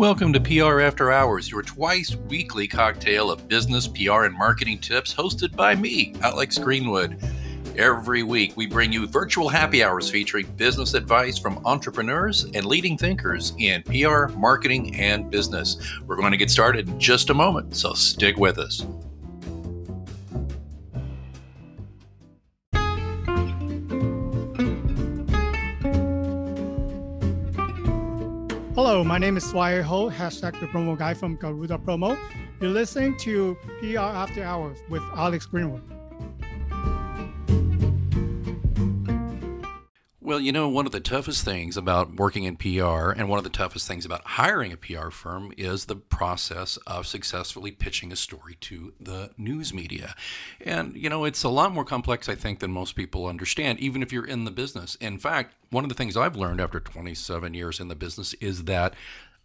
Welcome to PR After Hours, your twice weekly cocktail of business, PR, and marketing tips hosted by me, Alex Greenwood. Every week, we bring you virtual happy hours featuring business advice from entrepreneurs and leading thinkers in PR, marketing, and business. We're going to get started in just a moment, so stick with us. Hello, my name is Swire Ho, hashtag the promo guy from Garuda Promo. You're listening to PR After Hours with Alex Greenwood. Well, you know, one of the toughest things about working in PR and one of the toughest things about hiring a PR firm is the process of successfully pitching a story to the news media. And, you know, it's a lot more complex, I think, than most people understand, even if you're in the business. In fact, one of the things I've learned after 27 years in the business is that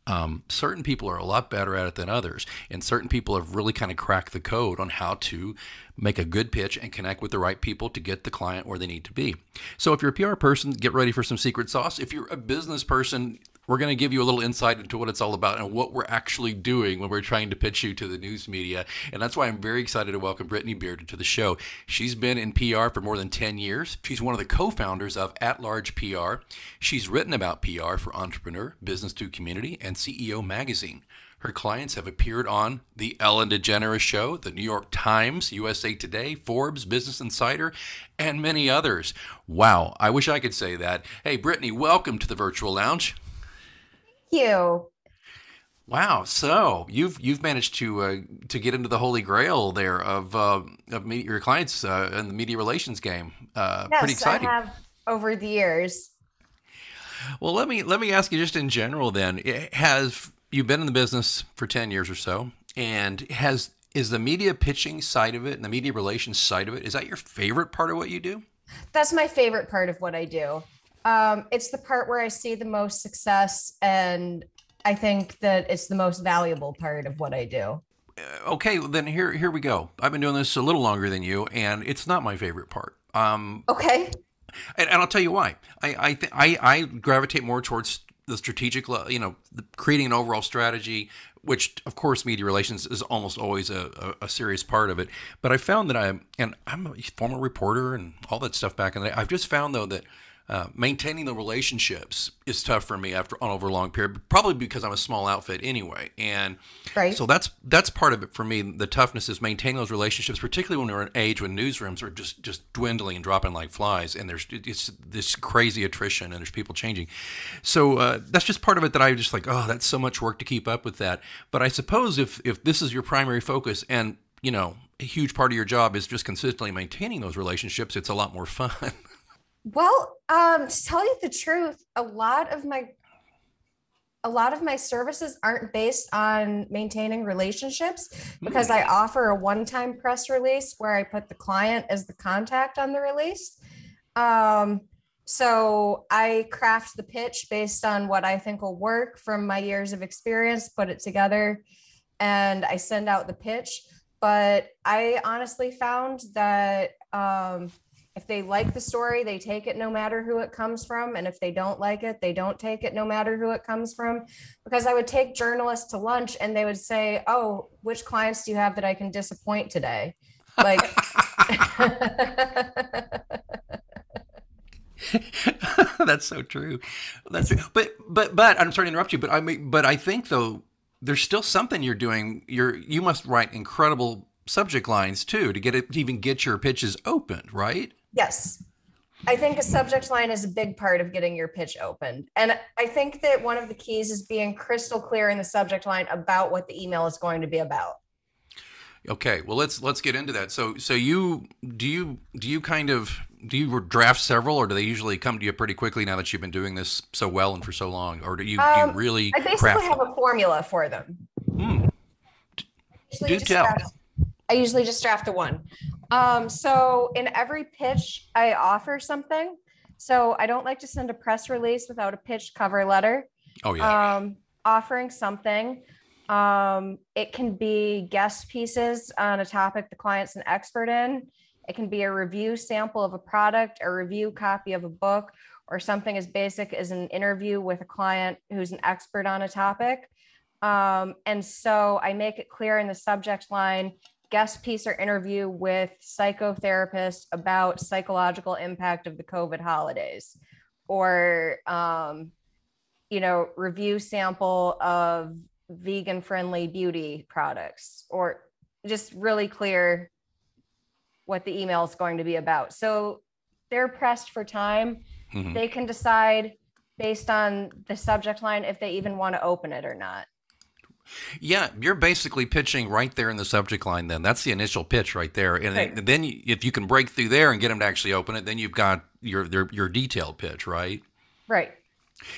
um, certain people are a lot better at it than others, and certain people have really kind of cracked the code on how to make a good pitch and connect with the right people to get the client where they need to be. So, if you're a PR person, get ready for some secret sauce. If you're a business person, we're going to give you a little insight into what it's all about and what we're actually doing when we're trying to pitch you to the news media. And that's why I'm very excited to welcome Brittany Bearden to the show. She's been in PR for more than 10 years. She's one of the co founders of At Large PR. She's written about PR for Entrepreneur, Business to Community, and CEO Magazine. Her clients have appeared on The Ellen DeGeneres Show, The New York Times, USA Today, Forbes, Business Insider, and many others. Wow, I wish I could say that. Hey, Brittany, welcome to the Virtual Lounge you. Wow. So you've you've managed to uh, to get into the holy grail there of uh, of media, your clients uh, in the media relations game. Uh, yes, pretty exciting. I have over the years. Well, let me let me ask you just in general. Then, has you've been in the business for ten years or so, and has is the media pitching side of it and the media relations side of it is that your favorite part of what you do? That's my favorite part of what I do. Um, it's the part where I see the most success, and I think that it's the most valuable part of what I do. Uh, okay, then here here we go. I've been doing this a little longer than you, and it's not my favorite part. Um, okay. And, and I'll tell you why. I I, th- I I gravitate more towards the strategic, you know, creating an overall strategy, which of course media relations is almost always a, a, a, serious part of it. But I found that I'm, and I'm a former reporter and all that stuff back in the day. I've just found though that uh, maintaining the relationships is tough for me after on over a long period, probably because I'm a small outfit anyway. And right. so that's that's part of it for me. The toughness is maintaining those relationships, particularly when we're in an age when newsrooms are just just dwindling and dropping like flies, and there's it's this crazy attrition and there's people changing. So uh, that's just part of it that I was just like. Oh, that's so much work to keep up with that. But I suppose if if this is your primary focus and you know a huge part of your job is just consistently maintaining those relationships, it's a lot more fun. Well, um, to tell you the truth, a lot of my a lot of my services aren't based on maintaining relationships because I offer a one-time press release where I put the client as the contact on the release. Um, so I craft the pitch based on what I think will work from my years of experience, put it together, and I send out the pitch. But I honestly found that um, if they like the story, they take it no matter who it comes from. And if they don't like it, they don't take it no matter who it comes from. Because I would take journalists to lunch and they would say, Oh, which clients do you have that I can disappoint today? Like, that's so true. That's true. But, but, but I'm sorry to interrupt you, but I mean, but I think though, there's still something you're doing. You're, you must write incredible subject lines too to get it to even get your pitches opened, right? Yes. I think a subject line is a big part of getting your pitch opened. And I think that one of the keys is being crystal clear in the subject line about what the email is going to be about. Okay, well let's let's get into that. So so you do you do you kind of do you draft several or do they usually come to you pretty quickly now that you've been doing this so well and for so long or do you, um, do you um, really I basically have them? a formula for them. Hmm. Do tell. Draft, I usually just draft the one. Um, so in every pitch, I offer something. So I don't like to send a press release without a pitch cover letter. Oh yeah. Um, offering something. Um, it can be guest pieces on a topic the client's an expert in. It can be a review sample of a product, a review copy of a book, or something as basic as an interview with a client who's an expert on a topic. Um, and so I make it clear in the subject line guest piece or interview with psychotherapist about psychological impact of the COVID holidays, or um, you know, review sample of vegan friendly beauty products, or just really clear what the email is going to be about. So they're pressed for time. Mhm. They can decide based on the subject line if they even want to open it or not. Yeah, you're basically pitching right there in the subject line. Then that's the initial pitch right there, and Right. then- if you can break through there and get them to actually open it, then you've got your your, your detailed pitch, right? Right.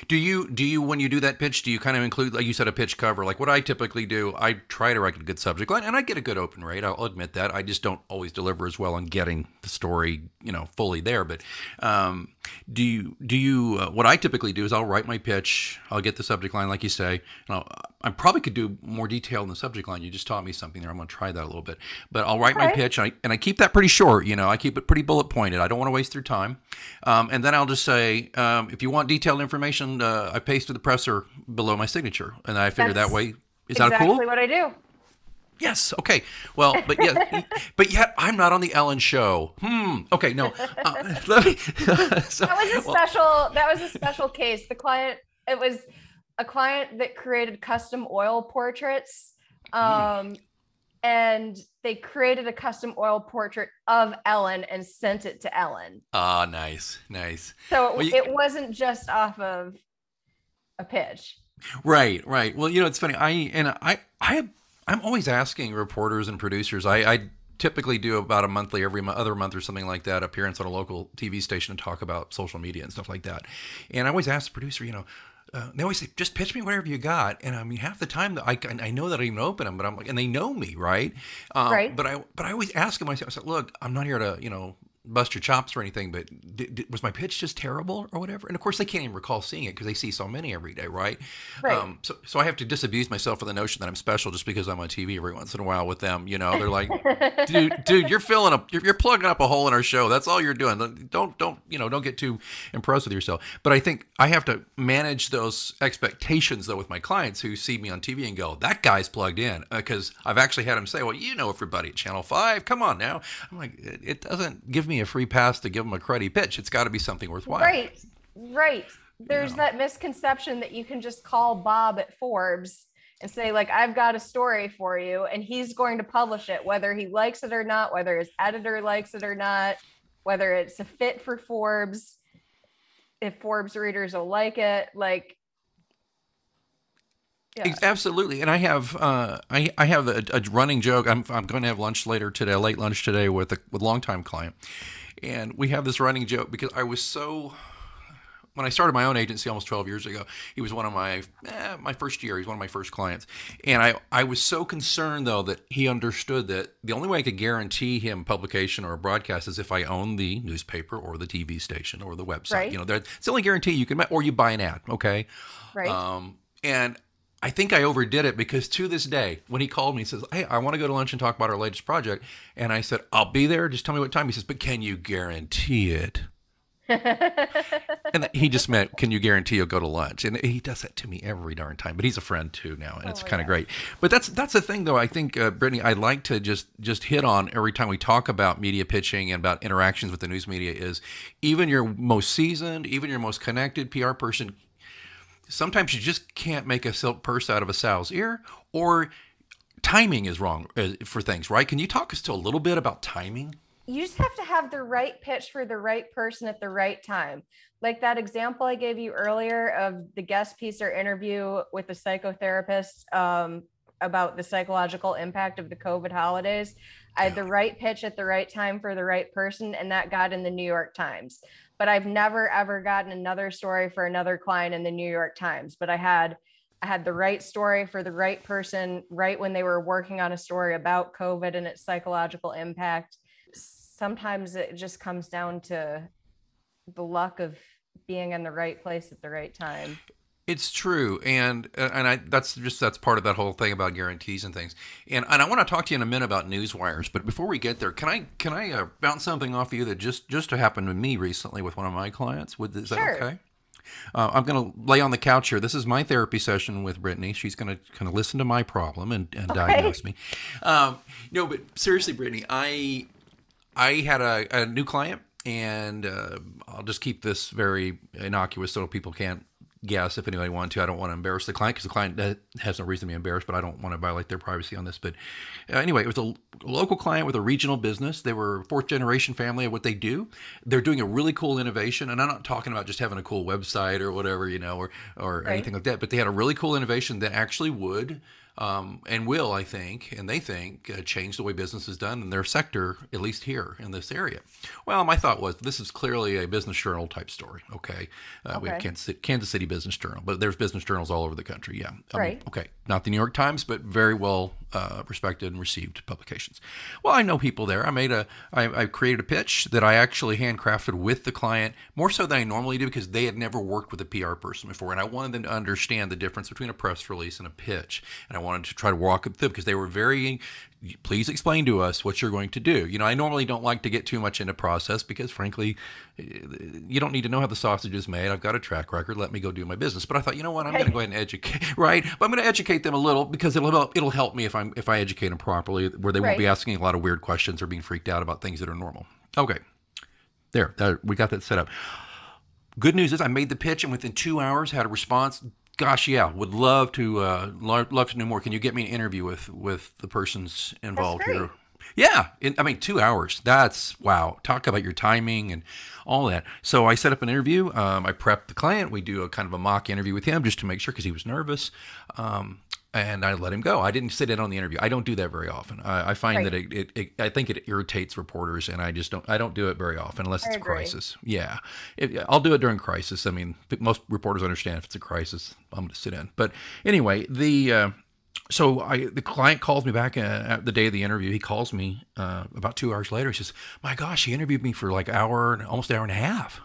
Do you do you when you do that pitch? Do you kind of include, like you said, a pitch cover? Like what I typically do, I try to write a good subject line, and I get a good open rate. I'll admit that. I just don't always deliver as well on getting the story, you know, fully there. But um, do you do you? Uh, what I typically do is I'll write my pitch. I'll get the subject line, like you say. And I'll, I probably could do more detail in the subject line. You just taught me something there. I'm going to try that a little bit. But I'll write my pitch, and I, and I keep that pretty short. You know, I keep it pretty bullet pointed. I don't want to waste your time. Um, and then I'll just say, um, if you want detailed information, uh, I pasted the presser below my signature, and I figure that way. Is exactly that cool? Exactly what I do. Yes. Okay. Well, but yeah, but yet I'm not on the Ellen show. Hmm. Okay. No. Uh, me. so, That was a well, special. that was a special case. The client. It was a client that created custom oil portraits. Um, and they created a custom oil portrait of Ellen and sent it to Ellen. Ah, nice, nice. So it, Well, you- it wasn't just off of a pitch. Right, right. Well, you know, it's funny. I and I, I, I'm always asking reporters and producers. I, I typically do about a monthly, every other month or something like that, appearance on a local TV station to talk about social media and stuff like that. And I always ask the producer, you know. Uh, they always say, "Just pitch me whatever you got," and I mean, half the time that I, I know that I even open them, but I'm like, and they know me, right? Um, Right. But I, but I always ask them. I said, "Look, I'm not here to, you know, bust your chops or anything, but did, did, was my pitch just terrible or whatever?" And of course, they can't even recall seeing it because they see so many every day, right? Right. Um, so, so I have to disabuse myself of the notion that I'm special just because I'm on TV every once in a while with them. You know, they're like, dude, dude, you're filling up, you're, you're plugging up a hole in our show. That's all you're doing. Don't, don't, you know, don't get too impressed with yourself. But I think I have to manage those expectations though with my clients who see me on TV and go, that guy's plugged in, because I've actually had them say, well, you know, everybody at Channel Five, come on now. I'm like, it, it doesn't give me a free pass to give them a cruddy pitch. It's got to be something worthwhile. Right, right. There's know. that misconception that you can just call Bob at Forbes and say, like, I've got a story for you, and he's going to publish it, whether he likes it or not, whether his editor likes it or not, whether it's a fit for Forbes, if Forbes readers will like it. Like, yeah. Absolutely, and I have uh, I I have a, a running joke. I'm I'm going to have lunch later today, a late lunch today with a with longtime client, and we have this running joke because I was so when I started my own agency almost 12 years ago, he was one of my eh, my first year. He's one of my first clients, and I I was so concerned though that he understood that the only way I could guarantee him publication or a broadcast is if I own the newspaper or the TV station or the website. Right. You know, that's the only guarantee you can, or you buy an ad. Okay. right. Um, and I think I overdid it because to this day, when he called me, he says, Hey, I want to go to lunch and talk about our latest project. And I said, I'll be there. Just tell me what time. He says, But can you guarantee it? And he just meant, Can you guarantee you'll go to lunch? And he does that to me every darn time. But he's a friend too now, and it's Oh my kind of gosh. great. But that's that's the thing, though. I think, uh, Brittany, I'd like to just just hit on every time we talk about media pitching and about interactions with the news media is even your most seasoned, even your most connected PR person sometimes you just can't make a silk purse out of a sow's ear or timing is wrong uh, for things right can you talk us to a little bit about timing you just have to have the right pitch for the right person at the right time. Like that example I gave you earlier of the guest piece or interview with the psychotherapist um, about the psychological impact of the COVID holidays. I had the right pitch at the right time for the right person, and that got in the New York Times. But I've never ever gotten another story for another client in the New York Times. But I had I had the right story for the right person right when they were working on a story about COVID and its psychological impact sometimes it just comes down to the luck of being in the right place at the right time. It's true and uh, and i that's just that's part of that whole thing about guarantees and things and and i want to talk to you in a minute about news wires but before we get there can i can i uh, bounce something off of you that just just happened to me recently with one of my clients Would is that Sure. okay Uh, I'm going to lay on the couch here. This is my therapy session with Brittany. She's going to kind of listen to my problem and, and Okay. diagnose me. Um, no, but seriously, Brittany, I I had a, a new client, and uh, I'll just keep this very innocuous so people can't guess if anybody wanted to. I don't want to embarrass the client because the client has no reason to be embarrassed, but I don't want to violate their privacy on this. But uh, anyway, it was a local client with a regional business. They were fourth generation family of what they do. They're doing a really cool innovation, and I'm not talking about just having a cool website or whatever, you know, or or Right. anything like that. But they had a really cool innovation that actually would um, and will, I think, and they think, uh, change the way business is done in their sector, at least here in this area. Well, my thought was this is clearly a business journal type story. Okay, uh, we have Kansas City, Kansas City Business Journal, but there's business journals all over the country. Yeah, Right. okay, not the New York Times, but very well uh, respected and received publications. Well, I know people there. I made a, I, I created a pitch that I actually handcrafted with the client more so than I normally do because they had never worked with a PR person before, and I wanted them to understand the difference between a press release and a pitch, and I wanted to try to walk them through because they were very. Please explain to us what you're going to do. You know, I normally don't like to get too much into process because, frankly, eh, you don't need to know how the sausage is made. I've got a track record. Let me go do my business. But I thought, you know what? I'm going to go ahead and educate, right? But I'm going to educate them a little because it'll help, it'll help me if I'm if I educate them properly, where they won't be asking a lot of weird questions or being freaked out about things that are normal. Okay, there, there we got that set up. Good news is I made the pitch and within two hours had a response. Gosh, yeah, would love to uh, love, love to know more. Can you get me an interview with with the persons involved here? Yeah, in, I mean, two hours. That's wow. Talk about your timing and all that. So I set up an interview. Um, I prepped the client. We do a kind of a mock interview with him just to make sure because he was nervous. Um, and I let him go. I didn't sit in on the interview. I don't do that very often. I, I find Right. that it, it, it, I think it irritates reporters, and I just don't. I don't do it very often unless I it's a agree. crisis. Yeah, If- I'll do it during crisis. I mean, most reporters understand if it's a crisis, I'm going to sit in. But anyway, the uh, so I the client calls me back uh, at the day of the interview. He calls me uh, about two hours later. He says, "My gosh, he interviewed me for like hour, and almost an hour and a half."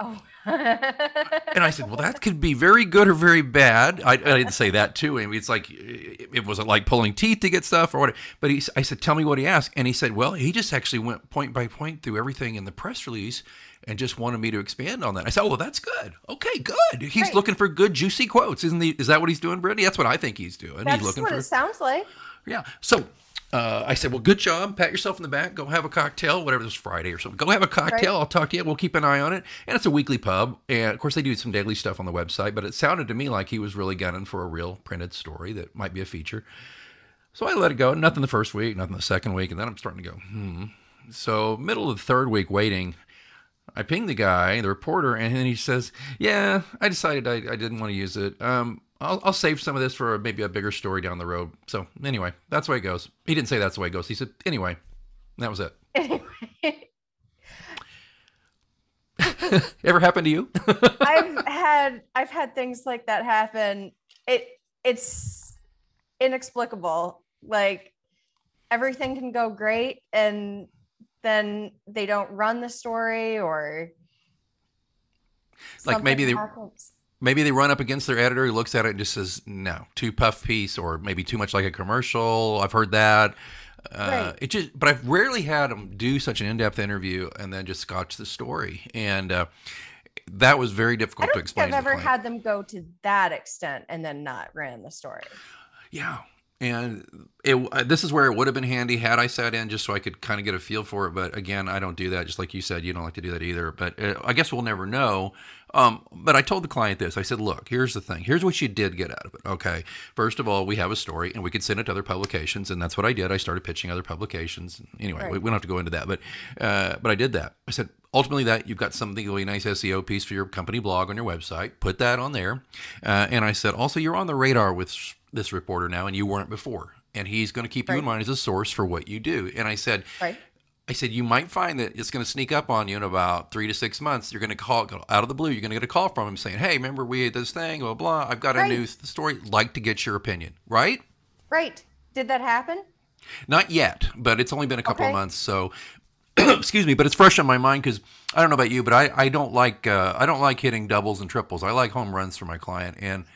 Oh. And I said, "Well, that could be very good or very bad." I, I didn't say that to him. It's like it, it wasn't like pulling teeth to get stuff or what. But he, I said, "Tell me what he asked," and he said, "Well, he just actually went point by point through everything in the press release." And just wanted me to expand on that. I said, "Oh, well, that's good. Okay, good. He's Right. looking for good, juicy quotes, isn't he? Is that what he's doing, Brittany? That's what I think he's doing. That's he's looking what for it sounds like. yeah. So uh, I said, well, good job. Pat yourself in the back. Go have a cocktail, whatever this Friday or something. Go have a cocktail. Right. I'll talk to you. We'll keep an eye on it. And it's a weekly pub. And of course, they do some daily stuff on the website, but it sounded to me like he was really gunning for a real printed story that might be a feature. So I let it go. Nothing the first week, nothing the second week. And then I'm starting to go, hmm. So, middle of the third week waiting, I ping the guy, the reporter, and then he says, "Yeah, I decided I, I didn't want to use it. Um, I'll, I'll save some of this for maybe a bigger story down the road." So anyway, that's the way it goes. He didn't say that's the way it goes. He said, "Anyway," that was it. Ever happened to you? I've had I've had things like that happen. It it's inexplicable. Like everything can go great and then they don't run the story or Like maybe they- happens. Maybe they run up against their editor who looks at it and just says, "No, too puff piece," or maybe too much like a commercial. I've heard that. Uh, Right. It just, but I've rarely had them do such an in-depth interview and then just scotch the story, and uh, that was very difficult to explain. I've to ever had them go to that extent and then not ran the story. Yeah. And it, uh, this is where it would have been handy had I sat in just so I could kind of get a feel for it. But again, I don't do that. Just like you said, you don't like to do that either. But uh, I guess we'll never know. Um, but I told the client this. I said, look, here's the thing. Here's what you did get out of it. Okay. First of all, we have a story and we could send it to other publications. And that's what I did. I started pitching other publications. Anyway, we, we don't have to go into that. But, uh, but I did that. I said, ultimately that you've got something really nice SEO piece for your company blog on your website. Put that on there. Uh, and I said, also, you're on the radar with this reporter now, and you weren't before. And he's going to keep you in mind as a source for what you do. And I said, Right. I said, you might find that it's going to sneak up on you in about three to six months. You're going to call out of the blue. You're going to get a call from him saying, "Hey, remember we had this thing? Blah blah. I've got a new story. Like to get your opinion, right? Right. Did that happen? Not yet, but it's only been a couple of months. So, excuse me, but it's fresh on my mind because I don't know about you, but I, I don't like uh, I don't like hitting doubles and triples. I like home runs for my client, and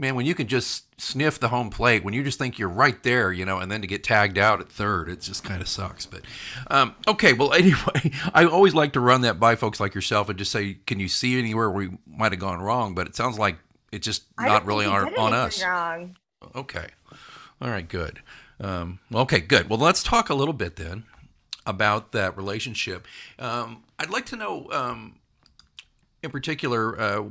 man, when you can just sniff the home plate, when you just think you're right there, you know, and then to get tagged out at third, it just kind of sucks. But um, okay, well, anyway, I always like to run that by folks like yourself and just say, can you see anywhere we might have gone wrong? But it sounds like it's just not really on, on us. Wrong. Okay. All right, good. Um, okay, good. Well, let's talk a little bit then about that relationship. Um, I'd like to know, um, in particular, uh,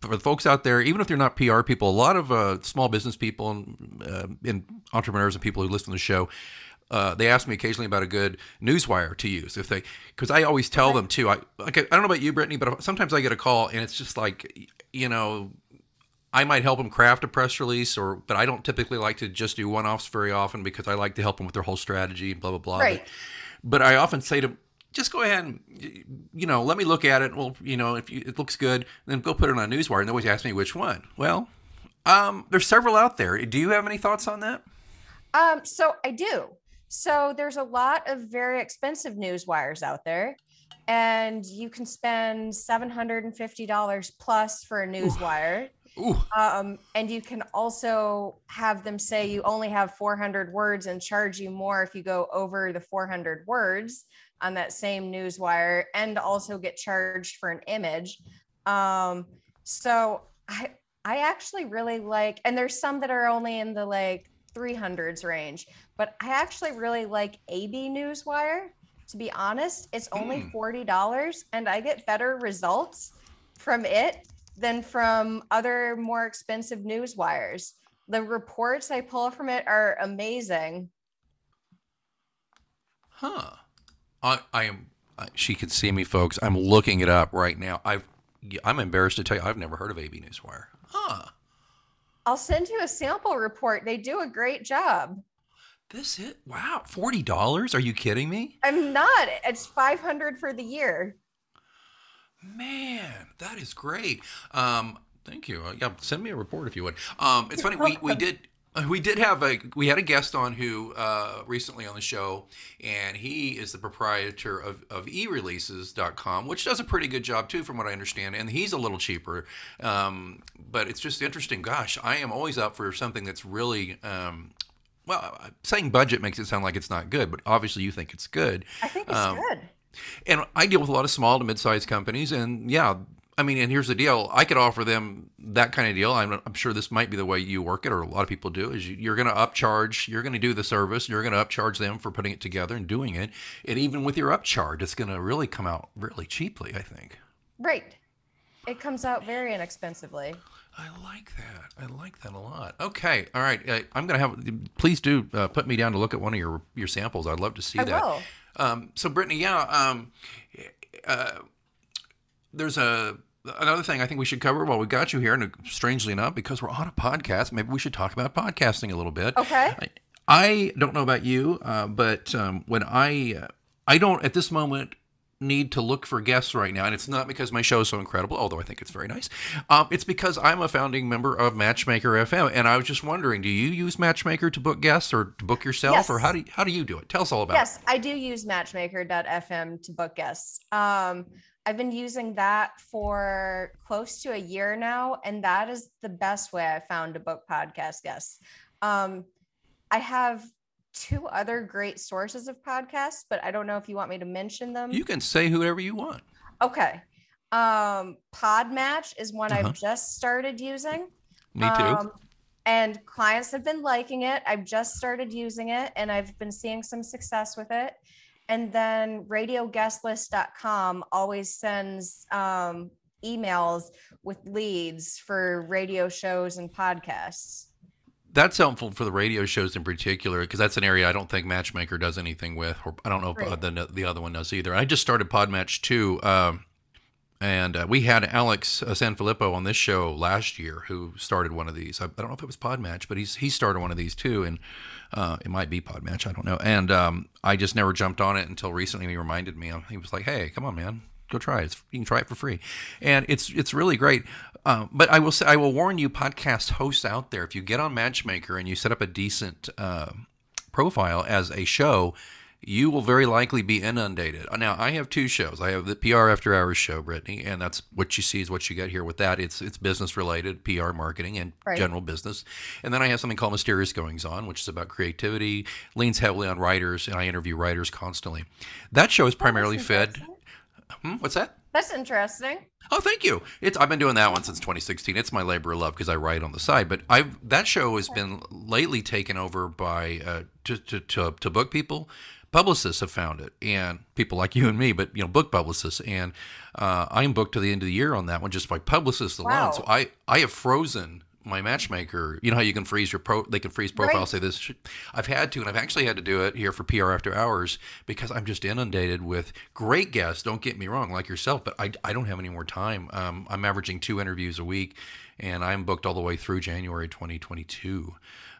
for the folks out there, even if they're not PR people, a lot of uh, small business people and, uh, and entrepreneurs and people who listen to the show. Uh, they ask me occasionally about a good newswire to use if they because I always tell them too. I like I don't know about you, Brittany, but sometimes I get a call and it's just like you know I might help them craft a press release, or but I don't typically like to just do one-offs very often because I like to help them with their whole strategy, blah blah blah. Right. But, but I often say to just go ahead and you know let me look at it. Well, you know if you, it looks good, then go put it on a newswire. And they always ask me which one. Well, um, there's several out there. Do you have any thoughts on that? Um, so I do. So there's a lot of very expensive news wires out there, and you can spend seven hundred and fifty dollars plus for a news wire. Ooh, Um, and you can also have them say you only have 400 words and charge you more if you go over the 400 words on that same news wire and also get charged for an image. Um, so I I actually really like, and there's some that are only in the like 300s range, but I actually really like AB Newswire. To be honest, it's only Hmm. $40 and I get better results from it than from other more expensive news wires. The reports I pull from it are amazing. huh? I I am. She can see me, folks. I'm looking it up right now. I've I'm embarrassed to tell you I've never heard of AB Newswire. Huh? I'll send you a sample report. They do a great job. This is Wow, forty dollars? Are you kidding me? I'm not. It's 500 for the year. Man, that is great. Um, thank you. Uh, yeah, send me a report if you would. Um, it's funny we, we did we did have a we had a guest on who uh, recently on the show, and he is the proprietor of, of ereleases.com, which does a pretty good job too, from what I understand. And he's a little cheaper, um, but it's just interesting. Gosh, I am always up for something that's really. Um, well, saying budget makes it sound like it's not good, but obviously you think it's good. I think it's Um, good. And I deal with a lot of small to mid-sized companies, and yeah, I mean, and here's the deal: I could offer them that kind of deal. I'm, I'm sure this might be the way you work it, or a lot of people do. Is you, you're going to upcharge, you're going to do the service, you're going to upcharge them for putting it together and doing it, and even with your upcharge, it's going to really come out really cheaply. I think. Right. It comes out very inexpensively. I like that. I like that a lot. Okay, all right. Uh, I'm going to have. Please do uh, put me down to look at one of your your samples. I'd love to see I that. will. Um, so Brittany, yeah, um, uh, there's a another thing I think we should cover while we got you here, and strangely enough, because we're on a podcast, maybe we should talk about podcasting a little bit. Okay. I, I don't know about you, uh, but um, when I uh, I don't at this moment need to look for guests right now, and it's not because my show is so incredible, although I think it's very nice. Um, it's because I'm a founding member of Matchmaker FM, and I was just wondering, do you use Matchmaker to book guests or to book yourself, or how do you, how do you do it? Tell us all about it. Yes, I do use matchmaker.fm to book guests. Um, I've been using that for close to a year now, and that is the best way I found to book podcast guests. Um, I have two other great sources of podcasts, but I don't know if you want me to mention them. You can say whoever you want. okay. Um, Podmatch is one Uh-huh. I've just started using. Me too. Um, and clients have been liking it. I've just started using it and I've been seeing some success with it. And then radioguestlist.com always sends um, emails with leads for radio shows and podcasts. that's helpful for the radio shows in particular because that's an area I don't think Matchmaker does anything with, or I don't know if uh, the the other one does either. I just started Podmatch too, um, and uh, we had Alex uh, Sanfilippo on this show last year who started one of these. I, I don't know if it was Podmatch, but he's he started one of these too, and uh, it might be Podmatch. I don't know. And um, I just never jumped on it until recently. He reminded me. He was like, "Hey, come on, man." Go try it. You can try it for free, and it's it's really great. Um, but I will say, I will warn you, podcast hosts out there, if you get on Matchmaker and you set up a decent uh, profile as a show, you will very likely be inundated. Now, I have two shows. I have the PR After Hours show, Brittany, and that's what you see is what you get here with that. It's it's business related, PR marketing, and Right. general business. And then I have something called Mysterious Goings On, which is about creativity, leans heavily on writers, and I interview writers constantly. That show is primarily fed. Hmm, what's that? That's interesting. Oh, thank you. It's I've been doing that one since 2016. It's my labor of love because I write on the side. But I've that show has been lately taken over by uh, to, to to to book people. Publicists have found it, and people like you and me, but you know, book publicists. And uh, I'm booked to the end of the year on that one just by publicists alone. Wow. So I I have frozen my matchmaker. You know how you can freeze your pro? They can freeze profile. Right. Say this. I've had to, and I've actually had to do it here for PR after hours because I'm just inundated with great guests. Don't get me wrong, like yourself, but I, I don't have any more time. Um, I'm averaging two interviews a week, and I'm booked all the way through January 2022.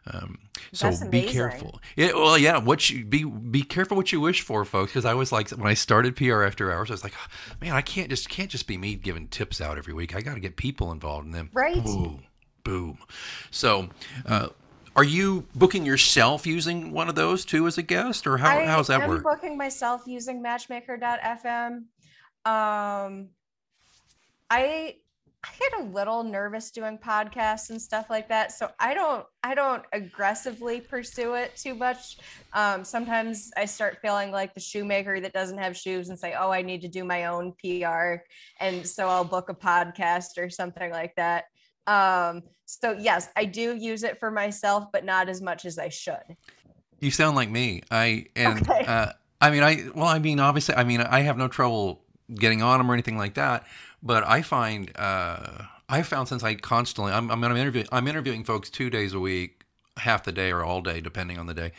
Um, so be careful. Yeah, well, yeah. What you be be careful what you wish for, folks. Because I was like, when I started PR after hours, I was like, man, I can't just can't just be me giving tips out every week. I got to get people involved in them. Right. Boom, boom. So, uh, are you booking yourself using one of those too as a guest, or how I how's that am work? booking myself using Matchmaker.fm. Um, I I get a little nervous doing podcasts and stuff like that, so I don't I don't aggressively pursue it too much. Um, sometimes I start feeling like the shoemaker that doesn't have shoes and say, "Oh, I need to do my own PR," and so I'll book a podcast or something like that. Um, so yes, I do use it for myself, but not as much as I should. You sound like me. I and Okay. uh, I mean, I well, I mean, obviously, I mean, I have no trouble getting on them or anything like that. But I find uh, I found since I constantly I'm I'm, I'm interviewing I'm interviewing folks two days a week, half the day or all day depending on the day.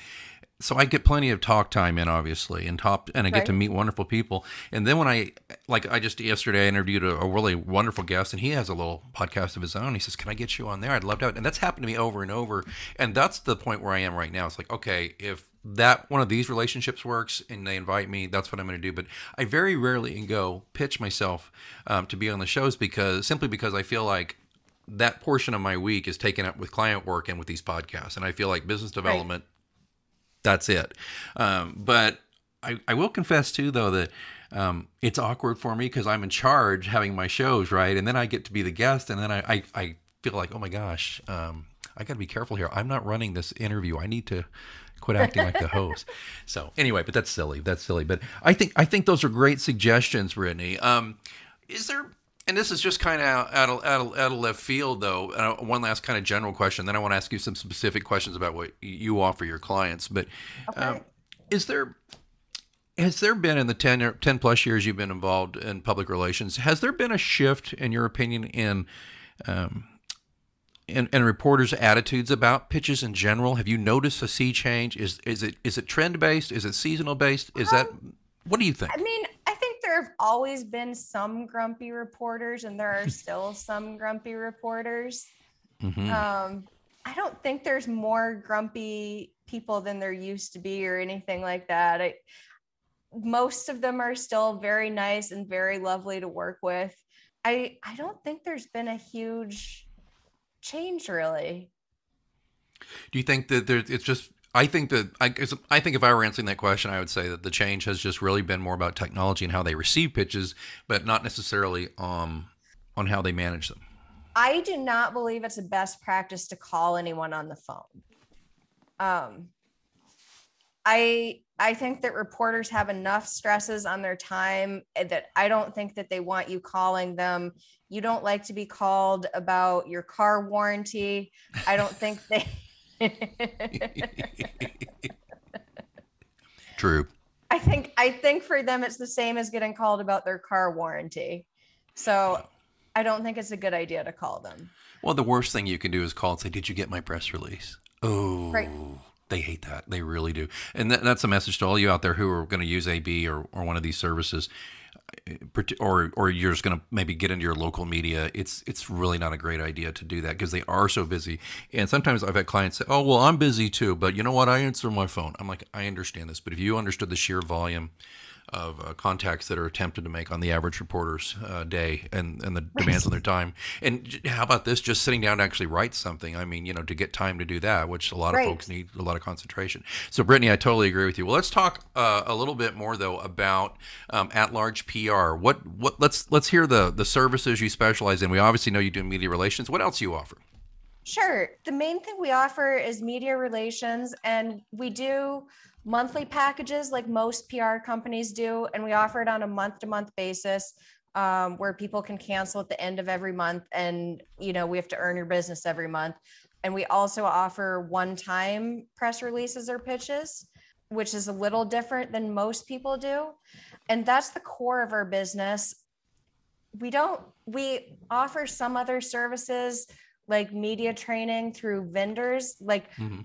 So I get plenty of talk time in, obviously, and top, and I get to meet wonderful people. And then when I, like, I just yesterday I interviewed a, a really wonderful guest, and he has a little podcast of his own. He says, "Can I get you on there? I'd love to." Have it." And that's happened to me over and over. And that's the point where I am right now. It's like, okay, if that one of these relationships works and they invite me, that's what I'm going to do. But I very rarely go pitch myself um, to be on the shows because simply because I feel like that portion of my week is taken up with client work and with these podcasts, and I feel like business development that's it. Um, but I, I will confess too, though, that um, it's awkward for me because I'm in charge having my shows, right? And then I get to be the guest, and then I, I, I feel like, oh my gosh, um, I got to be careful here. I'm not running this interview. I need to quit acting like the host. So anyway, but that's silly. That's silly. But I think I think those are great suggestions, Brittany. Um, is there? And this is just kind of out of, out of, out of left field, though. Uh, one last kind of general question. Then I want to ask you some specific questions about what you offer your clients. But um, Okay. is there has there been in the 10, or 10 plus years you've been involved in public relations has there been a shift in your opinion in um, in, in reporters attitudes about pitches in general have you noticed a sea change is is it is it trend based is it seasonal based is that what do you think I mean, I think there have always been some grumpy reporters, and there are still some grumpy reporters. Mhm. Um, I don't think there's more grumpy people than there used to be, or anything like that. I, most of them are still very nice and very lovely to work with. I I don't think there's been a huge change, really. do you think that there it's just I think that I, I think if I were answering that question, I would say that the change has just really been more about technology and how they receive pitches, but not necessarily um, on how they manage them. I do not believe it's a best practice to call anyone on the phone. Um, I I think that reporters have enough stresses on their time eh, that I don't think that they want you calling them. You don't like to be called about your car warranty. I don't think they. True. I think I think for them it's the same as getting called about their car warranty. So I don't think it's a good idea to call them. Well, the worst thing you can do is call and say, "Did you get my press release?" Oh, Right. They hate that. They really do. And that, that's a message to all you out there who are going to use AB or, or one of these services, or or you're just going to maybe get into your local media. It's it's really not a great idea to do that because they are so busy. And sometimes I've had clients say, "Oh, well, I'm busy too, but you know what? I answer my phone." I'm like, I understand this, but if you understood the sheer volume of uh, contacts that are attempted to make on the average reporter's uh, day and, and the demands on their time. And how about this? Just sitting down to actually write something. I mean, you know, to get time to do that, which a lot right. of folks need a lot of concentration. So, Brittany, I totally agree with you. Well, let's talk uh, a little bit more though about um, at large PR. What what let's let's hear the the services you specialize in. We obviously know you do media relations. What else do you offer? Sure. The main thing we offer is media relations, and we do monthly packages like most PR companies do, and we offer it on a month to month basis. Um, where people can cancel at the end of every month and you know we have to earn your business every month and we also offer one time press releases or pitches which is a little different than most people do and that's the core of our business we don't we offer some other services like media training through vendors like mm-hmm.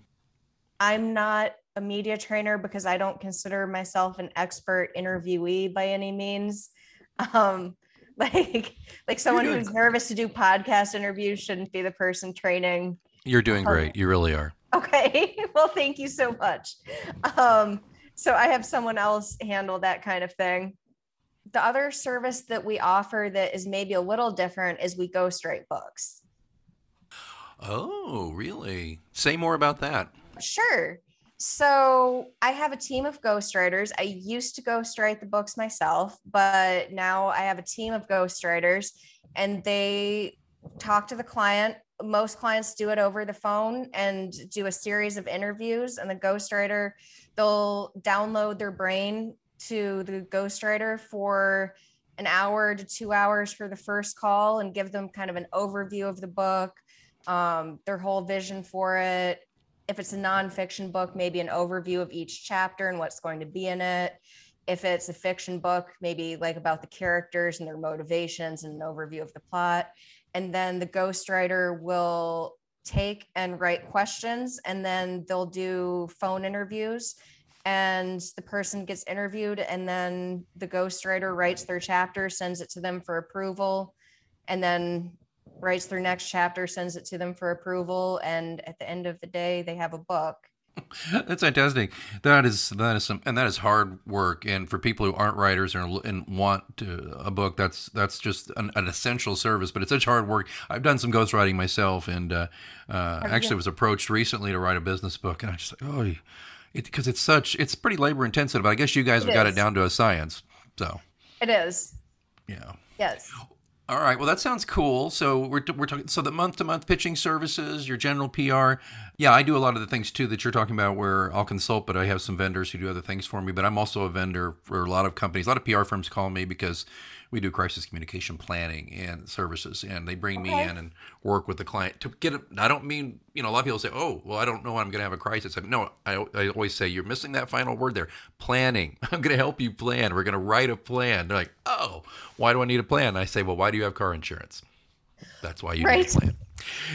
i'm not a media trainer because i don't consider myself an expert interviewee by any means. Um like like someone who's nervous to do podcast interviews shouldn't be the person training. You're doing great. You really are. okay. Well thank you so much. Um so i have someone else handle that kind of thing. The other service that we offer that is maybe a little different is we ghostwrite books Oh, really? Say more about that. Sure. So I have a team of ghostwriters. I used to ghostwrite the books myself, but now I have a team of ghostwriters and they talk to the client. Most clients do it over the phone and do a series of interviews, and the ghostwriter, they'll download their brain to the ghostwriter for an hour to two hours for the first call and give them kind of an overview of the book, um, their whole vision for it. If it's a nonfiction book, maybe an overview of each chapter and what's going to be in it. If it's a fiction book, maybe like about the characters and their motivations and an overview of the plot. And then the ghostwriter will take and write questions, and then they'll do phone interviews. And the person gets interviewed, and then the ghostwriter writes their chapter, sends it to them for approval. And then writes their next chapter, sends it to them for approval, and at the end of the day, they have a book. That's fantastic. That is that is some, and that is hard work. And for people who aren't writers and, and want to, a book, that's that's just an, an, essential service. But it's such hard work. I've done some ghostwriting myself, and uh, uh, actually was approached recently to write a business book, and I just like, oh, because it, it's such it's pretty labor intensive. But I guess you guys it have is. got it down to a science. So it is. Yeah. Yes. All right. Well, that sounds cool. So we're, we're talking. So the month to month pitching services, your general PR. Yeah, I do a lot of the things too that you're talking about, where I'll consult, but I have some vendors who do other things for me. But I'm also a vendor for a lot of companies. A lot of PR firms call me because we do crisis communication planning and services, and they bring okay. me in and work with the client to get it. I don't mean you know a lot of people say, oh, well, I don't know when I'm going to have a crisis. I, no, I, I always say you're missing that final word there. Planning. I'm going to help you plan. We're going to write a plan. They're like, oh, why do I need a plan? And I say, well, why do you have car insurance? That's why you right. need a plan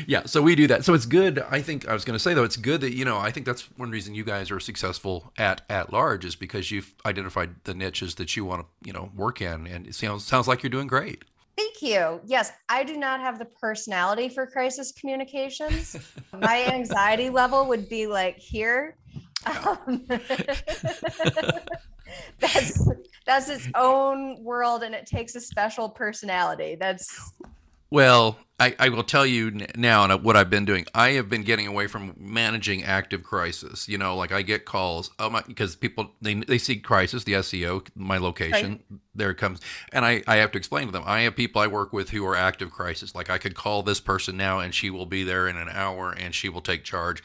yeah so we do that so it's good i think i was going to say though it's good that you know i think that's one reason you guys are successful at at large is because you've identified the niches that you want to you know work in and it sounds sounds like you're doing great Thank you. Yes, I do not have the personality for crisis communications. My anxiety level would be like here. Um, that's that's its own world, and it takes a special personality. That's well, I, I will tell you now and what I've been doing. I have been getting away from managing active crisis. You know, like I get calls oh my, because people they, they see crisis, the SEO, my location, right. there it comes, and I I have to explain to them. I have people I work with who are active crisis. Like I could call this person now and she will be there in an hour and she will take charge.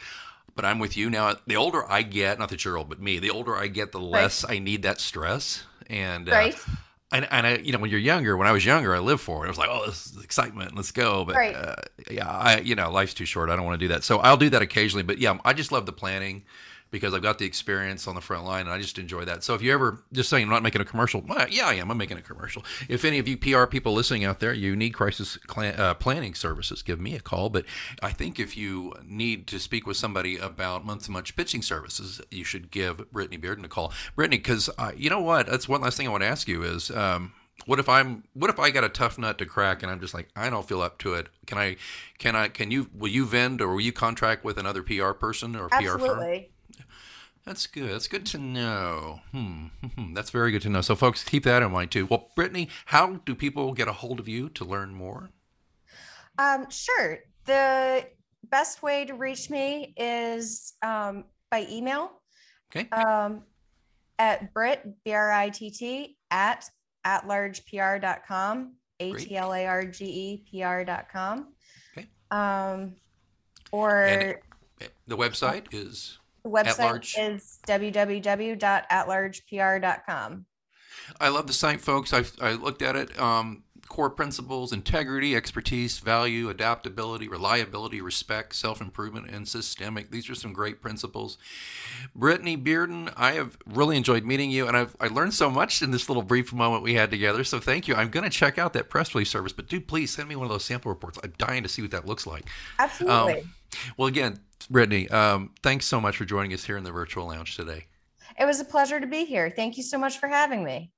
But I'm with you now. The older I get, not that you're old, but me, the older I get, the less right. I need that stress. And uh, right and, and I, you know, when you're younger, when I was younger, I lived for it. I was like, oh, this is excitement. Let's go. But right. uh, yeah, I, you know, life's too short. I don't want to do that. So I'll do that occasionally. But yeah, I just love the planning because I've got the experience on the front line and I just enjoy that. So if you ever just saying I'm not making a commercial, yeah, I am. I'm making a commercial. If any of you PR people listening out there, you need crisis uh, planning services, give me a call. But I think if you need to speak with somebody about month to month pitching services, you should give Brittany Bearden a call. Brittany, because uh, you know what? That's one last thing I want to ask you is. Um, what if I'm what if I got a tough nut to crack and I'm just like I don't feel up to it? Can I can I can you will you vend or will you contract with another PR person or. PR firm? That's good. That's good to know. Hmm. That's very good to know. So, folks, keep that in mind too. Well, Brittany, how do people get a hold of you to learn more? Um, sure. The best way to reach me is um, by email. Okay. Um, at Brit, B R I T T, at atlargepr.com, A T L A R G E P R.com. Okay. Um, or And The website is the website is www.atlargepr.com. I love the site, folks. I've I looked at it. Um, core principles: integrity, expertise, value, adaptability, reliability, respect, self-improvement, and systemic. These are some great principles. Brittany Bearden, I have really enjoyed meeting you, and I've I learned so much in this little brief moment we had together. So thank you. I'm going to check out that press release service, but do please send me one of those sample reports. I'm dying to see what that looks like. Absolutely. Well, again, Brittany, um, thanks so much for joining us here in the virtual lounge today. it was a pleasure to be here. Thank you so much for having me.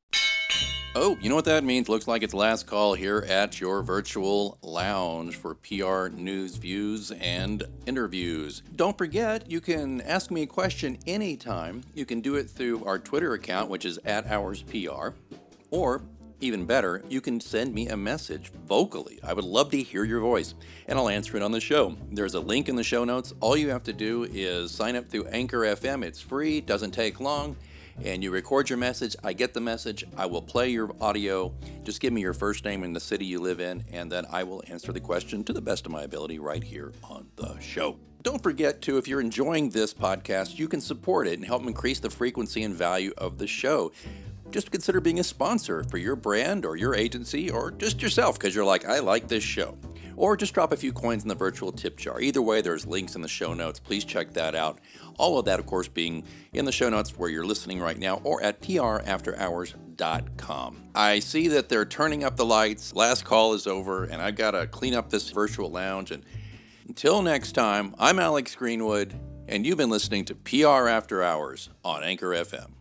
Oh, you know what that means? Looks like it's last call here at your virtual lounge for PR news, views, and interviews. Don't forget, you can ask me a question anytime. You can do it through our Twitter account, which is at HoursPR, or even better, you can send me a message vocally. I would love to hear your voice, and I'll answer it on the show. There's a link in the show notes. All you have to do is sign up through Anchor FM. It's free, doesn't take long and you record your message. I get the message. I will play your audio. Just give me your first name and the city you live in, and then I will answer the question to the best of my ability right here on the show. Don't forget to, if you're enjoying this podcast, you can support it and help increase the frequency and value of the show. Just consider being a sponsor for your brand or your agency or just yourself because you're like, I like this show. Or just drop a few coins in the virtual tip jar. Either way, there's links in the show notes. Please check that out. All of that, of course, being in the show notes where you're listening right now or at prafterhours.com. I see that they're turning up the lights. Last call is over, and I've got to clean up this virtual lounge. And until next time, I'm Alex Greenwood, and you've been listening to PR After Hours on Anchor FM.